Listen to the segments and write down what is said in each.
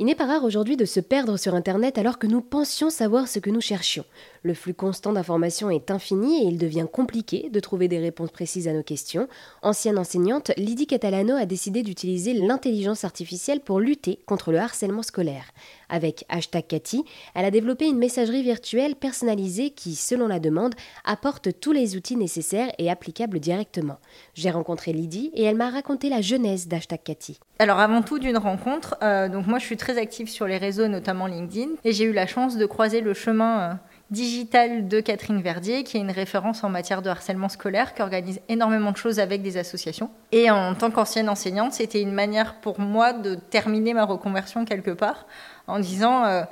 Il n'est pas rare aujourd'hui de se perdre sur Internet alors que nous pensions savoir ce que nous cherchions. Le flux constant d'informations est infini et il devient compliqué de trouver des réponses précises à nos questions. Ancienne enseignante, Lydie Catalano a décidé d'utiliser l'intelligence artificielle pour lutter contre le harcèlement scolaire. Avec hashtag Cathy, elle a développé une messagerie virtuelle personnalisée qui, selon la demande, apporte tous les outils nécessaires et applicables directement. J'ai rencontré Lydie et elle m'a raconté la genèse d'hashtag Cathy. Alors avant tout d'une rencontre, euh, donc moi je suis très active sur les réseaux, notamment LinkedIn, et j'ai eu la chance de croiser le chemin euh, digital de Catherine Verdier, qui est une référence en matière de harcèlement scolaire, qui organise énormément de choses avec des associations. Et en tant qu'ancienne enseignante, c'était une manière pour moi de terminer ma reconversion quelque part, en disant euh,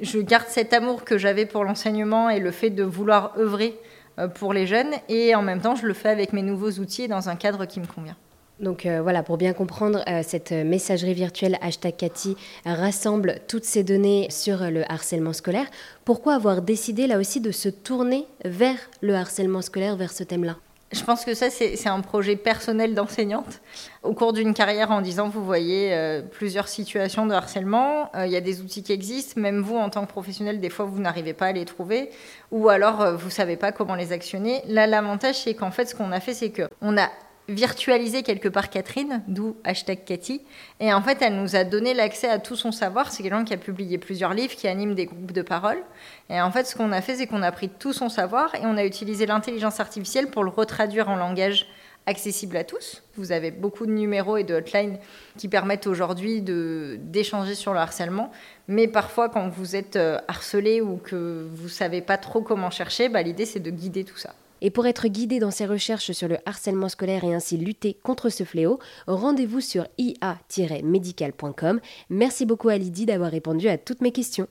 je garde cet amour que j'avais pour l'enseignement et le fait de vouloir œuvrer pour les jeunes, et en même temps je le fais avec mes nouveaux outils dans un cadre qui me convient. Donc euh, voilà, pour bien comprendre, euh, cette messagerie virtuelle hashtag Cathy rassemble toutes ces données sur le harcèlement scolaire. Pourquoi avoir décidé là aussi de se tourner vers le harcèlement scolaire, vers ce thème-là? Je pense que ça, c'est un projet personnel d'enseignante. Au cours d'une carrière, en disant, vous voyez euh, plusieurs situations de harcèlement, il y a des outils qui existent, même vous, en tant que professionnel, des fois, vous n'arrivez pas à les trouver, ou alors vous ne savez pas comment les actionner. Là, l'avantage, c'est qu'en fait, ce qu'on a fait, c'est qu'on a virtualiser quelque part Catherine, d'où hashtag Cathy. Et en fait, elle nous a donné l'accès à tout son savoir. C'est quelqu'un qui a publié plusieurs livres, qui anime des groupes de parole. Et en fait, ce qu'on a fait, c'est qu'on a pris tout son savoir et on a utilisé l'intelligence artificielle pour le retraduire en langage accessible à tous. Vous avez beaucoup de numéros et de hotlines qui permettent aujourd'hui d'échanger sur le harcèlement. Mais parfois, quand vous êtes euh, harcelé ou que vous savez pas trop comment chercher, bah, l'idée, c'est de guider tout ça. Et pour être guidé dans ses recherches sur le harcèlement scolaire et ainsi lutter contre ce fléau, rendez-vous sur ia-médical.com. Merci beaucoup à Lydie d'avoir répondu à toutes mes questions.